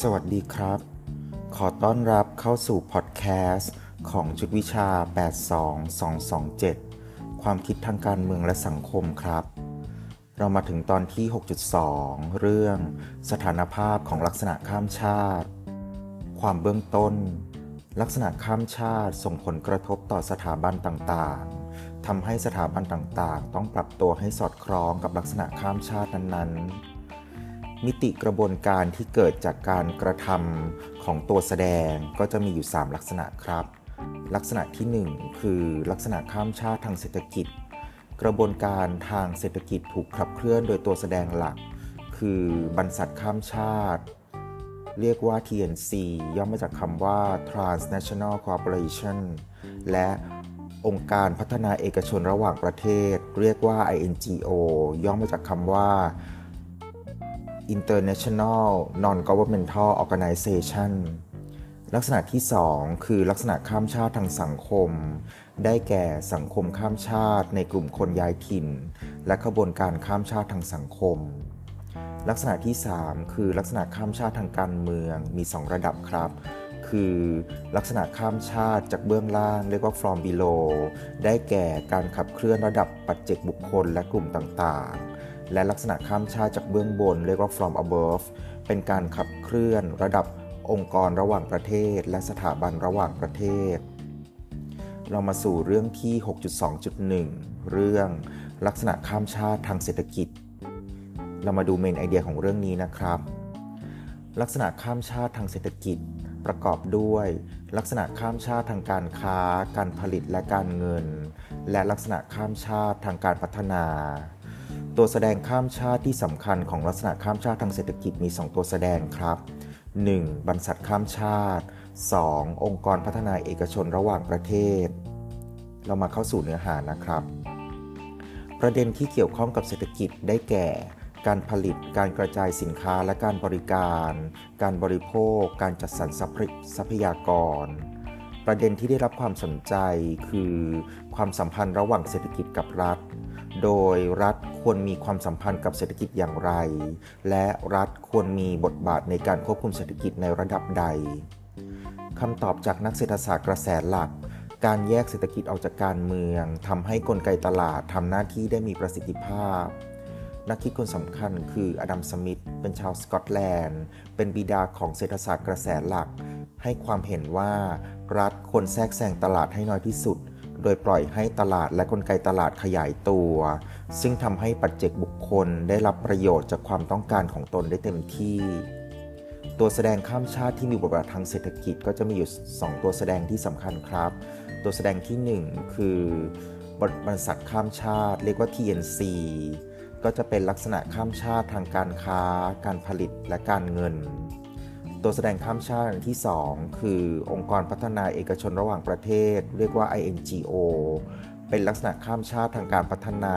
สวัสดีครับ ขอต้อนรับเข้าสู่พอดแคสต์ของชุดวิชา 82227 ความคิดทางการเมืองและสังคมครับ เรามาถึงตอนที่ 6.2 เรื่องสถานภาพของลักษณะข้ามชาติ ความเบื้องต้น ลักษณะข้ามชาติส่งผลกระทบต่อสถาบันต่างๆทำให้สถาบันต่างๆ ต้องปรับตัวให้สอดคล้องกับลักษณะข้ามชาตินั้นๆ มิติกระบวนการที่เกิดจากการกระทำของตัวแสดงก็จะมีอยู่ 3 ลักษณะครับ ลักษณะที่ 1 คือลักษณะข้ามชาติทางเศรษฐกิจ กระบวนการทางเศรษฐกิจถูกขับเคลื่อนโดยตัวแสดงหลัก คือบรรษัทข้ามชาติ เรียกว่า TNC ย่อมาจากคำว่า Transnational Corporation และองค์การพัฒนาเอกชนระหว่างประเทศ เรียกว่า INGO ย่อมาจากคำว่า International Non-Governmental Organization ลักษณะที่ 2 คือลักษณะข้ามชาติทางสังคม ได้แก่สังคมข้ามชาติในกลุ่มคนย้ายถิ่น และขบวนการข้ามชาติทางสังคม ลักษณะที่ 3 คือลักษณะข้ามชาติทางการเมืองมี 2 ระดับครับ คือลักษณะข้ามชาติจากเบื้องล่างเรียกว่า from below ได้แก่การขับเคลื่อนระดับปัจเจกบุคคลและกลุ่มต่างๆ และลักษณะข้ามชาติจากเบื้องบน เรียกว่า from above เป็นการขับเคลื่อนระดับองค์กรระหว่างประเทศ และสถาบันระหว่างประเทศ เรามาสู่เรื่องที่ 6.2.1 เรื่องลักษณะข้ามชาติทางเศรษฐกิจ เรามาดูเมนไอเดียของเรื่องนี้นะครับ ลักษณะข้ามชาติทางเศรษฐกิจประกอบด้วย ลักษณะข้ามชาติทางการค้า การผลิตและการเงิน และลักษณะข้ามชาติทางการพัฒนา ตัวแสดงข้ามชาติที่สำคัญของลักษณะข้ามชาติทางเศรษฐกิจมี 2 ตัวแสดงครับ 1. บรรษัทข้ามชาติ 2. องค์กรพัฒนาเอกชนระหว่างประเทศ เรามาเข้าสู่เนื้อหานะครับ ประเด็นที่เกี่ยวข้องกับเศรษฐกิจได้แก่ การผลิต การกระจายสินค้าและการบริการ การบริโภค การจัดสรรทรัพยากร ประเด็นที่ได้รับความสนใจคือ ความสัมพันธ์ระหว่างเศรษฐกิจกับรัฐ โดยรัฐควรมีความสัมพันธ์กับเศรษฐกิจอย่างไร และรัฐควรมีบทบาทในการควบคุมเศรษฐกิจในระดับใดคำตอบจากนักเศรษฐศาสตร์กระแสหลัก การแยกเศรษฐกิจออกจากการเมืองทำให้กลไกตลาดทำหน้าที่ได้มีประสิทธิภาพ นักคิดคนสำคัญคืออดัมสมิธเป็นชาวสกอตแลนด์ เป็นบิดาของเศรษฐศาสตร์กระแสหลัก ให้ความเห็นว่ารัฐควรแทรกแซงตลาดให้น้อยที่สุด โดยปล่อยให้ตลาดและกลไกตลาดขยายตัว ซึ่งทำให้ปัจเจกบุคคลได้รับประโยชน์จากความต้องการของตนได้เต็มที่ ตัวแสดงข้ามชาติที่มีบทบาททางเศรษฐกิจก็จะมีอยู่ 2 ตัวแสดงที่สำคัญครับ ตัวแสดงที่ 1 คือบริษัทข้ามชาติ เรียกว่า TNC ก็จะเป็นลักษณะข้ามชาติทางการค้า การผลิตและการเงิน ตัวแสดงข้ามชาติที่ 2 คือองค์กรพัฒนาเอกชนระหว่างประเทศ เรียกว่า INGO เป็นลักษณะข้ามชาติทางการพัฒนา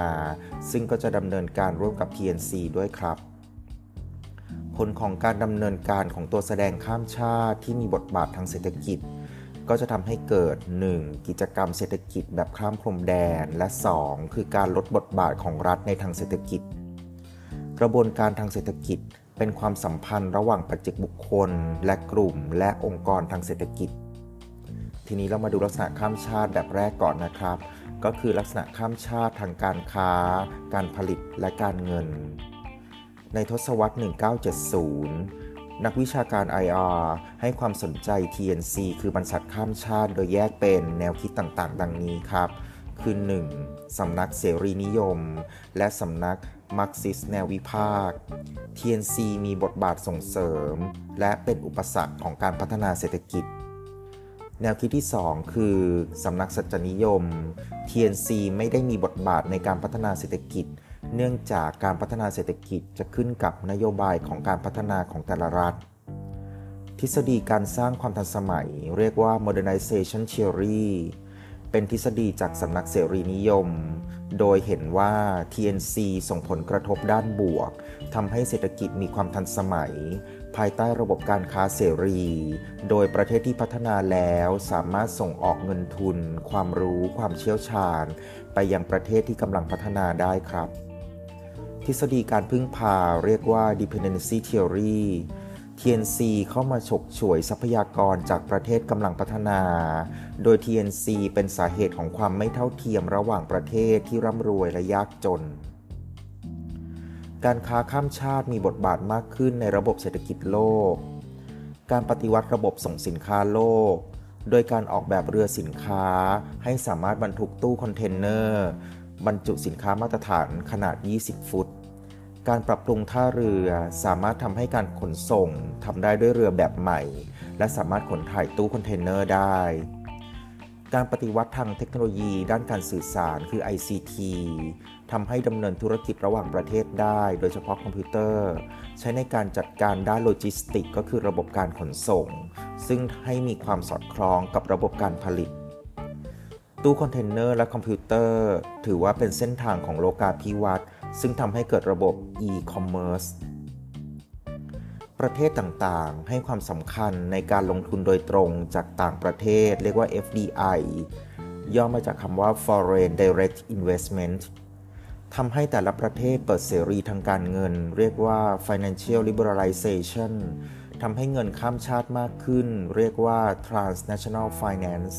ซึ่งก็จะดำเนินการร่วมกับ PNC ด้วยครับผลของการดำเนินการของตัวแสดงข้ามชาติที่มีบทบาททางเศรษฐกิจ ก็จะทำให้เกิด 1. กิจกรรมเศรษฐกิจแบบข้ามพรมแดน และ 2. คือการลดบทบาทของรัฐในทางเศรษฐกิจ กระบวนการทางเศรษฐกิจ เป็นความสัมพันธ์ระหว่างปัจเจกบุคคล และกลุ่ม และองค์กรทางเศรษฐกิจ ทีนี้เรามาดูลักษณะข้ามชาติแบบแรกก่อนนะครับ ก็คือลักษณะข้ามชาติทางการค้า การผลิตและการเงิน ในทศวรรษ 1970 นักวิชาการ IR ให้ความสนใจ TNC คือ บรรษัทข้ามชาติโดยแยกเป็นแนวคิดต่างๆ ดังนี้ครับ คือ 1. สำนักเสรีนิยม และสำนักมาร์กซิสต์แนววิพากษ์ TNC มีบทบาทส่งเสริม และเป็นอุปสรรคของการพัฒนาเศรษฐกิจ แนวคิดที่ 2 คือสำนักสัจนิยม TNC ไม่ได้มีบทบาทในการพัฒนาเศรษฐกิจ เนื่องจากการพัฒนาเศรษฐกิจจะขึ้นกับนโยบายของการพัฒนาของแต่ละรัฐทฤษฎีการสร้างความทันสมัย เรียกว่า modernization theory เป็นทฤษฎีจากสำนักเสรีนิยม โดยเห็นว่า TNC ส่งผลกระทบด้านบวกทำให้เศรษฐกิจมีความทันสมัย ภายใต้ระบบการค้าเสรี โดยประเทศที่พัฒนาแล้วสามารถส่งออกเงินทุน ความรู้ ความเชี่ยวชาญ ไปยังประเทศที่กำลังพัฒนาได้ครับ ทฤษฎีการพึ่งพาเรียกว่า dependency theory TNC เข้ามาฉกฉวยทรัพยากรจากประเทศกำลังพัฒนา โดย TNC เป็นสาเหตุของความไม่เท่าเทียมระหว่างประเทศที่ร่ำรวยและยากจน การค้าข้ามชาติมีบทบาทมากขึ้นในระบบเศรษฐกิจโลก การปฏิวัติระบบส่งสินค้าโลก โดยการออกแบบเรือสินค้าให้สามารถบรรทุกตู้คอนเทนเนอร์ บรรจุสินค้ามาตรฐานขนาด 20 ฟุต การปรับปรุงท่าเรือสามารถทำให้การขนส่งทำได้ด้วยเรือแบบใหม่ และสามารถขนถ่ายตู้คอนเทนเนอร์ได้ การปฏิวัติทางเทคโนโลยีด้านการสื่อสารคือ ICT ทำให้ดำเนินธุรกิจระหว่างประเทศได้ โดยเฉพาะคอมพิวเตอร์ ใช้ในการจัดการด้านโลจิสติก ก็คือระบบการขนส่ง ซึ่งให้มีความสอดคล้องกับระบบการผลิต ตู้คอนเทนเนอร์และคอมพิวเตอร์ ถือว่าเป็นเส้นทางของโลกาภิวัตน์ซึ่งทำให้เกิดระบบ e-commerce ประเทศต่างๆ ให้ความสำคัญในการลงทุนโดยตรงจากต่างประเทศ เรียกว่า FDI ย่อมาจากคำว่า Foreign Direct Investment ทำให้แต่ละประเทศเปิดเสรีทางการเงิน เรียกว่า Financial Liberalization ทำให้เงินข้ามชาติมากขึ้น เรียกว่า Transnational Finance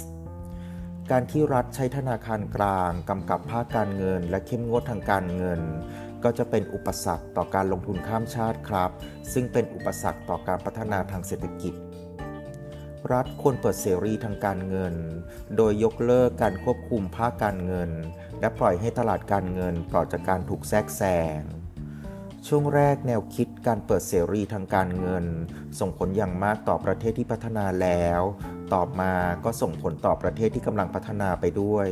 การที่รัฐใช้ธนาคารกลางกำกับภาคการเงิน และเข้มงวดทางการเงิน ก็จะเป็นอุปสรรคต่อการลงทุนข้ามชาติครับ ซึ่งเป็นอุปสรรคต่อการพัฒนาทางเศรษฐกิจ รัฐควรเปิดเสรีทางการเงิน โดยยกเลิกการควบคุมภาคการเงิน และปล่อยให้ตลาดการเงินปลอดจากการถูกแทรกแซงช่วงแรกแนวคิดการเปิดเสรีทางการเงิน ส่งผลอย่างมากต่อประเทศที่พัฒนาแล้ว ต่อมาก็ส่งผลต่อประเทศที่กำลังพัฒนาไปด้วย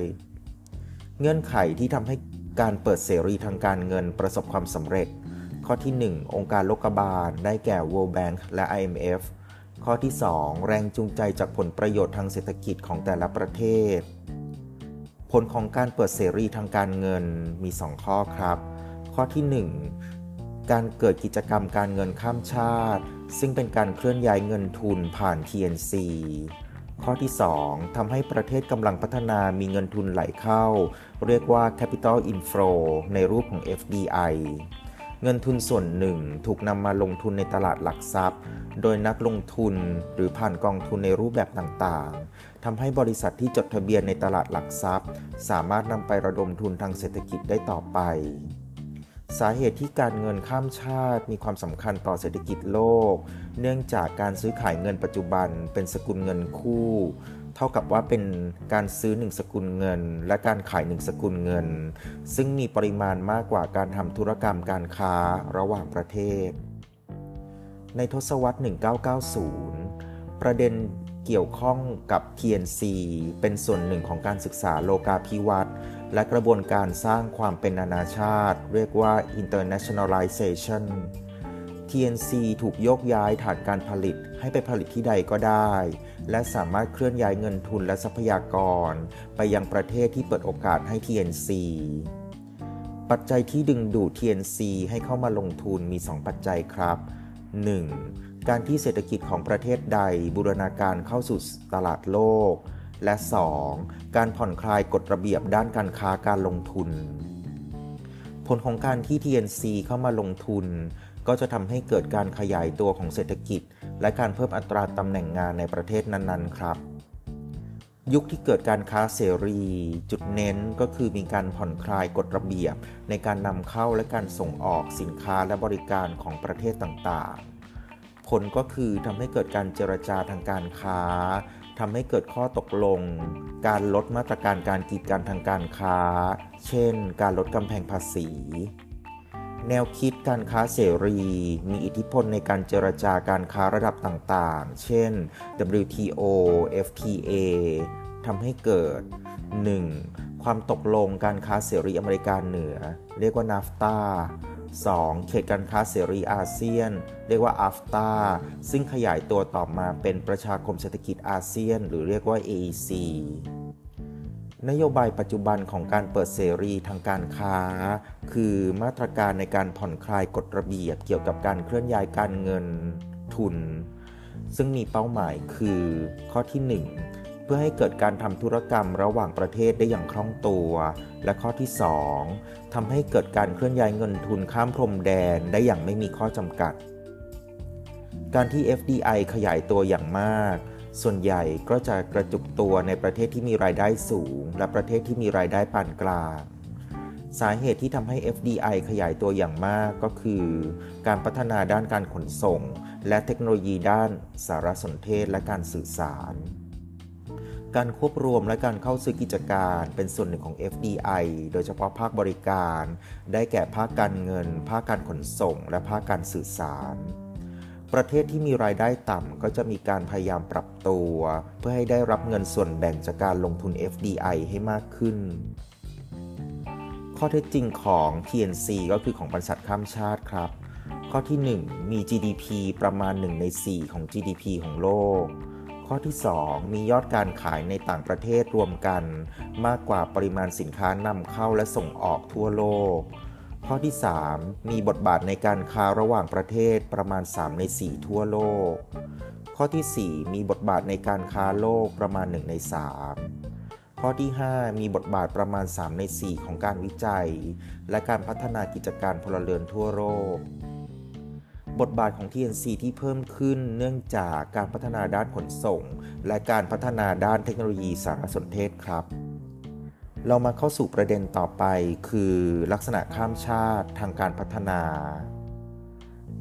เงื่อนไขที่ทำให้การเปิดเสรีทางการเงินประสบความสำเร็จ ข้อที่ 1 องค์การโลกบาล ได้แก่ World Bank และ IMF ข้อที่ 2 แรงจูงใจจากผลประโยชน์ทางเศรษฐกิจของแต่ละประเทศ ผลของการเปิดเสรีทางการเงินมี 2 ข้อครับ ข้อที่ 1 การเกิดกิจกรรมการเงินข้ามชาติ ซึ่งเป็นการเคลื่อนย้ายเงินทุนผ่าน TNC ข้อที่ 2ทำให้ประเทศกำลังพัฒนามีเงินทุนไหลเข้า เรียกว่า capital inflow ในรูปของ FDI เงินทุนส่วนหนึ่งถูกนำมาลงทุนในตลาดหลักทรัพย์ โดยนักลงทุนหรือผ่านกองทุนในรูปแบบต่างๆทำให้บริษัทที่จดทะเบียนในตลาดหลักทรัพย์ สามารถนำไประดมทุนทางเศรษฐกิจได้ต่อไป สาเหตุที่การเงินข้ามชาติมีความสำคัญต่อเศรษฐกิจโลก เนื่องจากการซื้อขายเงินปัจจุบันเป็นสกุลเงินคู่ เท่ากับว่าเป็นการซื้อหนึ่งสกุลเงิน และการขายหนึ่งสกุลเงิน ซึ่งมีปริมาณมากกว่าการทำธุรกรรมการค้าระหว่างประเทศ ในทศวรรษ 1990 ประเด็นเกี่ยวข้องกับ TNC เป็นส่วนหนึ่งของการศึกษาโลกาภิวัตน์ และกระบวนการสร้างความเป็นนานาชาติ เรียกว่า internationalization TNC ถูกยกย้ายฐานการผลิตให้ไปผลิตที่ใดก็ได้ และสามารถเคลื่อนย้ายเงินทุนและทรัพยากร ไปยังประเทศที่เปิดโอกาสให้ TNC ปัจจัยที่ดึงดูด TNC ให้เข้ามาลงทุนมี 2 ปัจจัยครับ 1. การที่เศรษฐกิจของประเทศใดบูรณาการเข้าสู่ตลาดโลก และ 2. การผ่อนคลายกฎระเบียบด้านการค้าการลงทุน ผลของการที่ TNC เข้ามาลงทุน ก็จะทำให้เกิดการขยายตัวของเศรษฐกิจ และการเพิ่มอัตราตำแหน่งงานในประเทศนั้นๆ ครับยุคที่เกิดการค้าเสรี จุดเน้นก็คือมีการผ่อนคลายกฎระเบียบ ในการนำเข้าและการส่งออกสินค้าและบริการของประเทศต่างๆ ผลก็คือทำให้เกิดการเจรจาทางการค้า ทำให้เกิดข้อตกลง การลดมาตรการการกีดกันทางการค้า เช่น การลดกำแพงภาษี แนวคิดการค้าเสรี มีอิทธิพลในการเจรจาการค้าระดับต่างๆ เช่น WTO FTA ทำให้เกิด 1. ความตกลงการค้าเสรีอเมริกาเหนือ เรียกว่า NAFTA 2. เขตการค้าเสรีอาเซียน เรียกว่า AFTA ซึ่งขยายตัวต่อมาเป็นประชาคมเศรษฐกิจอาเซียน หรือเรียกว่า AEC นโยบายปัจจุบันของการเปิดเสรีทางการค้า คือมาตรการในการผ่อนคลายกฎระเบียบเกี่ยวกับการเคลื่อนย้ายการเงินทุน ซึ่งมีเป้าหมายคือข้อที่ 1 เพื่อให้เกิดการทำธุรกรรมระหว่างประเทศได้อย่างคล่องตัว และข้อที่ 2ทำให้เกิดการเคลื่อนย้ายเงินทุนข้ามพรมแดนได้อย่างไม่มีข้อจำกัด การที่ FDI ขยายตัวอย่างมาก ส่วนใหญ่ก็จะกระจุกตัวในประเทศที่มีรายได้สูง และประเทศที่มีรายได้ปานกลางสาเหตุที่ทำให้ FDI ขยายตัวอย่างมากก็คือ การพัฒนาด้านการขนส่ง และเทคโนโลยีด้านสารสนเทศและการสื่อสาร การควบรวมและการเข้าซื้อกิจการเป็นส่วนหนึ่งของ FDI โดยเฉพาะภาคบริการ ได้แก่ภาคการเงิน ภาคการขนส่ง และภาคการสื่อสาร ประเทศที่มีรายได้ต่ำก็จะมีการพยายามปรับตัว เพื่อให้ได้รับเงินส่วนแบ่งจากการลงทุน FDI ให้มากขึ้นข้อเท็จจริงของ TNC ก็คือของบริษัทข้ามชาติครับ ข้อที่ 1 มี GDP ประมาณ 1 ใน 4 ของ GDP ของโลก ข้อที่ 2 มียอดการขายในต่างประเทศรวมกัน มากกว่าปริมาณสินค้านำเข้าและส่งออกทั่วโลก ข้อที่ 3 มีบทบาทในการค้าระหว่างประเทศประมาณ 3 ใน 4 ทั่วโลก ข้อที่ 4 มีบทบาทในการค้าโลกประมาณ 1 ใน 3 ข้อที่ 5 มีบทบาทประมาณ 3 ใน 4 ของการวิจัย และการพัฒนากิจการพลเรือนทั่วโลก บทบาทของ TNC ที่เพิ่มขึ้นเนื่องจากการพัฒนาด้านขนส่ง และการพัฒนาด้านเทคโนโลยีสารสนเทศครับ เรามาเข้าสู่ประเด็นต่อไปคือลักษณะข้ามชาติทางการพัฒนา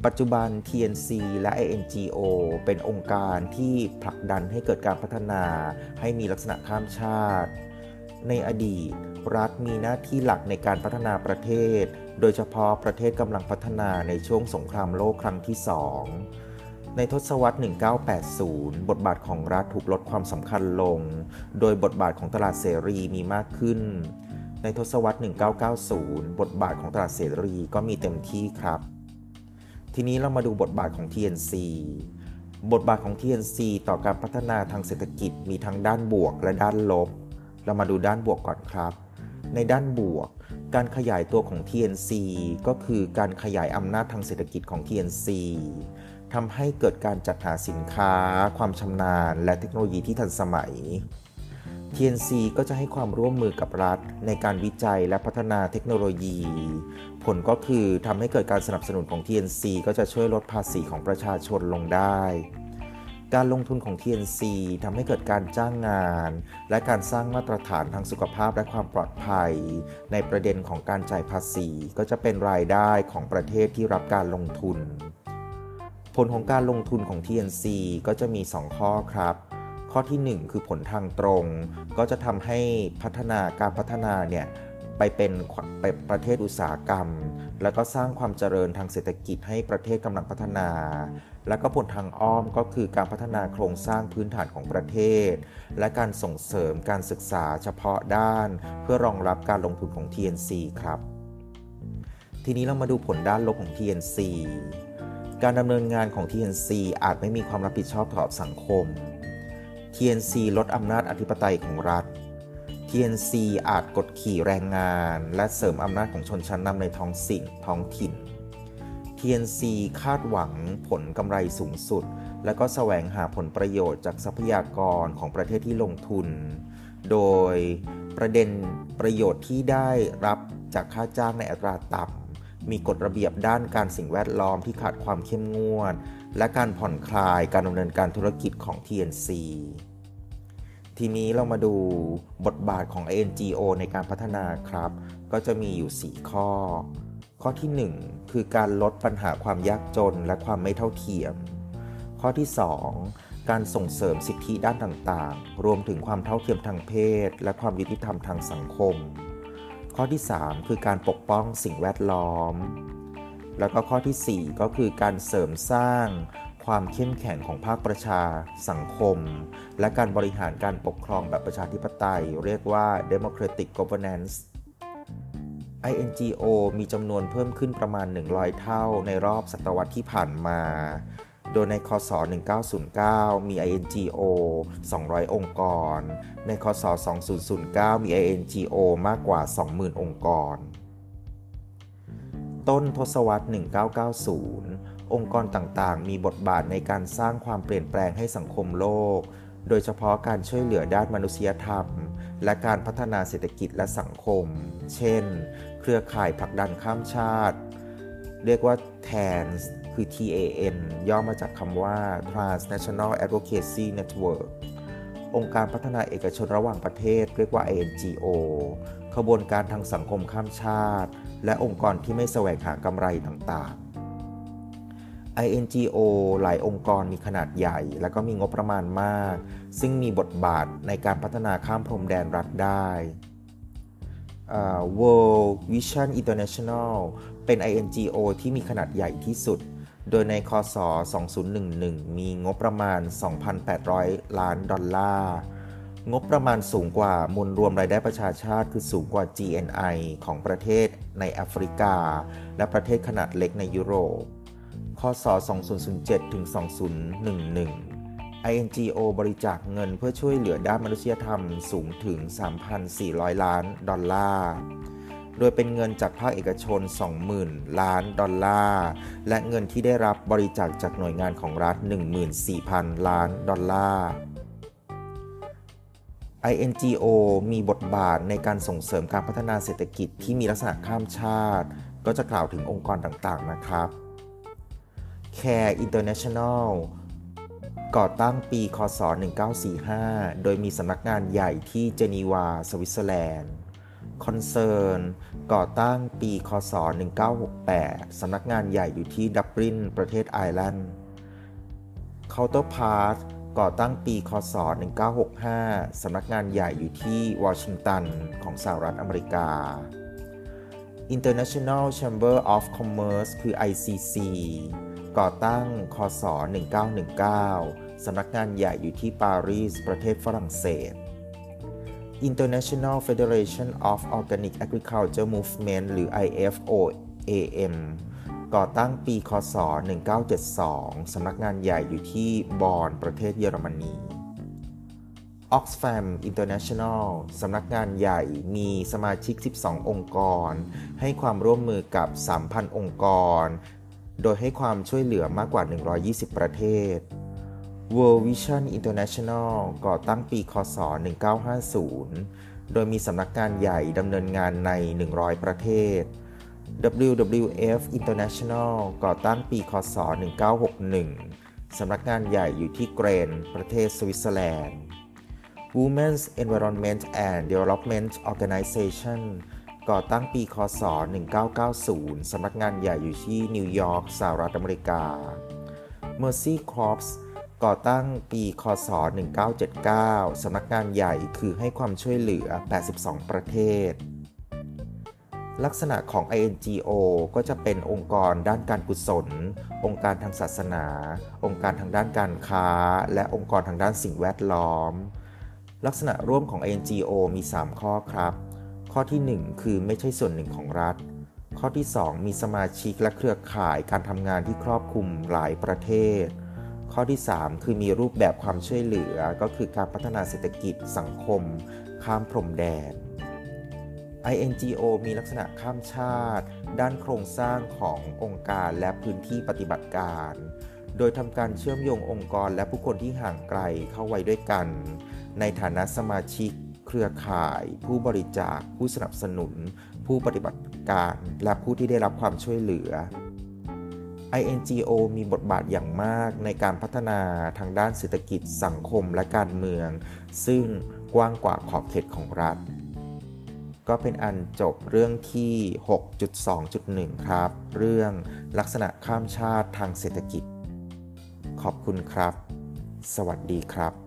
ปัจจุบัน TNC และ INGO เป็นองค์การที่ผลักดันให้เกิดการพัฒนาให้มีลักษณะข้ามชาติ ในอดีต รัฐมีหน้าที่หลักในการพัฒนาประเทศ โดยเฉพาะประเทศกำลังพัฒนาในช่วงสงครามโลกครั้งที่สองในทศวรรษ 1980 บทบาทของรัฐถูกลดความสำคัญลง โดยบทบาทของตลาดเสรีมีมากขึ้น ในทศวรรษ 1990 บทบาทของตลาดเสรีก็มีเต็มที่ครับ ทีนี้เรามาดูบทบาทของ TNC บทบาทของ TNC ต่อการพัฒนาทางเศรษฐกิจมีทั้งด้านบวกและด้านลบ เรามาดูด้านบวกก่อนครับ ในด้านบวก การขยายตัวของ TNC ก็คือการขยายอำนาจทางเศรษฐกิจของ TNC ทำให้เกิดการจัดหาสินค้า ความชำนาญ และเทคโนโลยีที่ทันสมัย TNC ก็จะให้ความร่วมมือกับรัฐ ในการวิจัยและพัฒนาเทคโนโลยี ผลก็คือทำให้เกิดการสนับสนุนของ TNC ก็จะช่วยลดภาษีของประชาชนลงได้ การลงทุนของ TNC ทำให้เกิดการจ้างงาน และการสร้างมาตรฐานทางสุขภาพและความปลอดภัย ในประเด็นของการจ่ายภาษี ก็จะเป็นรายได้ของประเทศที่รับการลงทุน ผลของการลงทุนของ TNC ก็จะมี 2 ข้อครับ ข้อที่ 1 คือผลทางตรง ก็จะทำให้พัฒนาการพัฒนาเนี่ย ไปเป็นไปประเทศอุตสาหกรรม แล้วก็สร้างความเจริญทางเศรษฐกิจให้ประเทศกำลังพัฒนา และก็ผลทางอ้อมก็คือการพัฒนาโครงสร้างพื้นฐานของประเทศ และการส่งเสริมการศึกษาเฉพาะด้าน เพื่อรองรับการลงทุนของ TNC ครับ ทีนี้เรามาดูผลด้านลบของ TNC การดำเนินงานของ TNC อาจไม่มีความรับผิดชอบต่อสังคม TNC ลดอำนาจอธิปไตยของรัฐ TNC อาจกดขี่แรงงาน และเสริมอำนาจของชนชั้นนำในท้องสิ่งท้องถิ่น TNC คาดหวังผลกำไรสูงสุด และก็แสวงหาผลประโยชน์จากทรัพยากรของประเทศที่ลงทุน โดยประเด็นประโยชน์ที่ได้รับจากค่าจ้างในอัตราต่ำมีกฎระเบียบด้านการสิ่งแวดล้อมที่ขาดความเข้มงวด และการผ่อนคลายการดำเนินการธุรกิจของ TNC ทีนี้เรามาดูบทบาทของ NGO ในการพัฒนาครับ ก็จะมีอยู่ 4 ข้อ ข้อที่ 1 คือการลดปัญหาความยากจนและความไม่เท่าเทียม ข้อที่ 2 การส่งเสริมสิทธิด้านต่างๆ รวมถึงความเท่าเทียมทางเพศ และความยุติธรรมทางสังคม ข้อที่ 3 คือการปกป้องสิ่งแวดล้อม แล้วก็ข้อที่ 4 ก็คือการเสริมสร้าง ความเข้มแข็งของภาคประชา สังคม และการบริหารการปกครองแบบประชาธิปไตย เรียกว่า democratic governance INGO มีจำนวนเพิ่มขึ้นประมาณ 100 เท่าในรอบศตวรรษที่ผ่านมา โดยในคศ 1909 มี INGO 200 องค์กร ในคศ 2009 มี INGO มากกว่า 20,000 องค์กร ต้นทศวรรษ 1990 องค์กรต่างๆ มีบทบาทในการสร้างความเปลี่ยนแปลงให้สังคมโลก โดยเฉพาะการช่วยเหลือด้านมนุษยธรรม และการพัฒนาเศรษฐกิจและสังคม เช่น เครือข่ายผลักดันข้ามชาติ เรียกว่า TANS คือ TAN ย่อมาจากคำว่า Transnational Advocacy Network องค์การพัฒนาเอกชนระหว่างประเทศ เรียกว่า ngo ขบวนการทางสังคมข้ามชาติ และองค์กรที่ไม่แสวงหากำไรต่างๆ INGO หลายองค์กรมีขนาดใหญ่ และก็มีงบประมาณมาก ซึ่งมีบทบาทในการพัฒนาข้ามพรมแดนรัฐได้ World Vision International เป็น INGO ที่มีขนาดใหญ่ที่สุด โดยในคศ 2011 มีงบประมาณ 2,800 ล้านดอลลาร์ งบประมาณสูงกว่ามูลรวมรายได้ประชาชาติคือสูงกว่า GNI ของประเทศในแอฟริกา และประเทศขนาดเล็กในยุโรป คศ 2007 ถึง 2011 INGO บริจาคเงินเพื่อช่วยเหลือด้านมนุษยธรรมสูงถึง 3,400 ล้านดอลลาร์ โดยเป็นเงินจากภาคเอกชน 20,000 ล้านดอลลาร์ และเงินที่ได้รับบริจาคจากหน่วยงานของรัฐ 14,000 ล้านดอลลาร์ INGO มีบทบาทในการส่งเสริมการพัฒนาเศรษฐกิจที่มีลักษณะข้ามชาติ ก็จะกล่าวถึงองค์กรต่างๆนะครับ Care International ก่อตั้งปีคศ 1945 โดยมีสำนักงานใหญ่ที่เจนีวา สวิตเซอร์แลนด์ Concern ก่อตั้งปีคศ 1968 สำนักงานใหญ่อยู่ที่ดับลิน ประเทศไอร์แลนด์ Counterpart ก่อตั้งปีคศ 1965 สำนักงานใหญ่อยู่ที่วอชิงตันของสหรัฐอเมริกา International Chamber of Commerce คือ ICC ก่อตั้งคศ 1919 สำนักงานใหญ่อยู่ที่ปารีส ประเทศฝรั่งเศส International Federation of Organic Agriculture Movement หรือ IFOAM ก่อตั้งปี คศ 1972 สำนักงานใหญ่อยู่ที่บอนประเทศเยอรมนี Oxfam International สำนักงานใหญ่มีสมาชิก 12 องค์กร ให้ความร่วมมือกับ 3,000 องค์กร โดยให้ความช่วยเหลือมากกว่า 120 ประเทศ World Vision International ก่อตั้งปีคศ 1950 โดยมีสำนักงานใหญ่ดำเนินงานใน 100 ประเทศ WWF International ก่อตั้งปีคศ 1961 สำนักงานใหญ่อยู่ที่แกลนด์ ประเทศสวิตเซอร์แลนด์ Women's Environment and Development Organization ก่อตั้งปีคศ 1990 สำนักงานใหญ่อยู่ที่นิวยอร์กสหรัฐอเมริกา Mercy Corps ก่อตั้งปีคศ 1979 สำนักงานใหญ่คือให้ความช่วยเหลือ 82 ประเทศ ลักษณะของ INGO ก็จะเป็นองค์กรด้านการกุศล องค์การทางศาสนา องค์การทางด้านการค้า และองค์กรทางด้านสิ่งแวดล้อม ลักษณะร่วมของ INGO มี 3 ข้อครับ ข้อที่ 1 คือไม่ใช่ส่วนหนึ่งของรัฐ ข้อที่ 2 มีสมาชิกและเครือข่ายการทำงานที่ครอบคลุมหลายประเทศ ข้อที่ 3 คือมีรูปแบบความช่วยเหลือก็คือการพัฒนาเศรษฐกิจสังคม ข้ามพรมแดน INGO มีลักษณะข้ามชาติ ด้านโครงสร้างขององค์การและพื้นที่ปฏิบัติการ โดยทำการเชื่อมโยงองค์กรและผู้คนที่ห่างไกลเข้าไว้ด้วยกัน ในฐานะสมาชิก เครือข่าย ผู้บริจาค ผู้สนับสนุน ผู้ปฏิบัติการ และผู้ที่ได้รับความช่วยเหลือ INGO มีบทบาทอย่างมากในการพัฒนาทางด้านเศรษฐกิจสังคมและการเมือง ซึ่งกว้างกว่าขอบเขตของรัฐ ก็เป็นอันจบเรื่องที่ 6.2.1 ครับ เรื่องลักษณะข้ามชาติทางเศรษฐกิจ ขอบคุณครับ สวัสดีครับ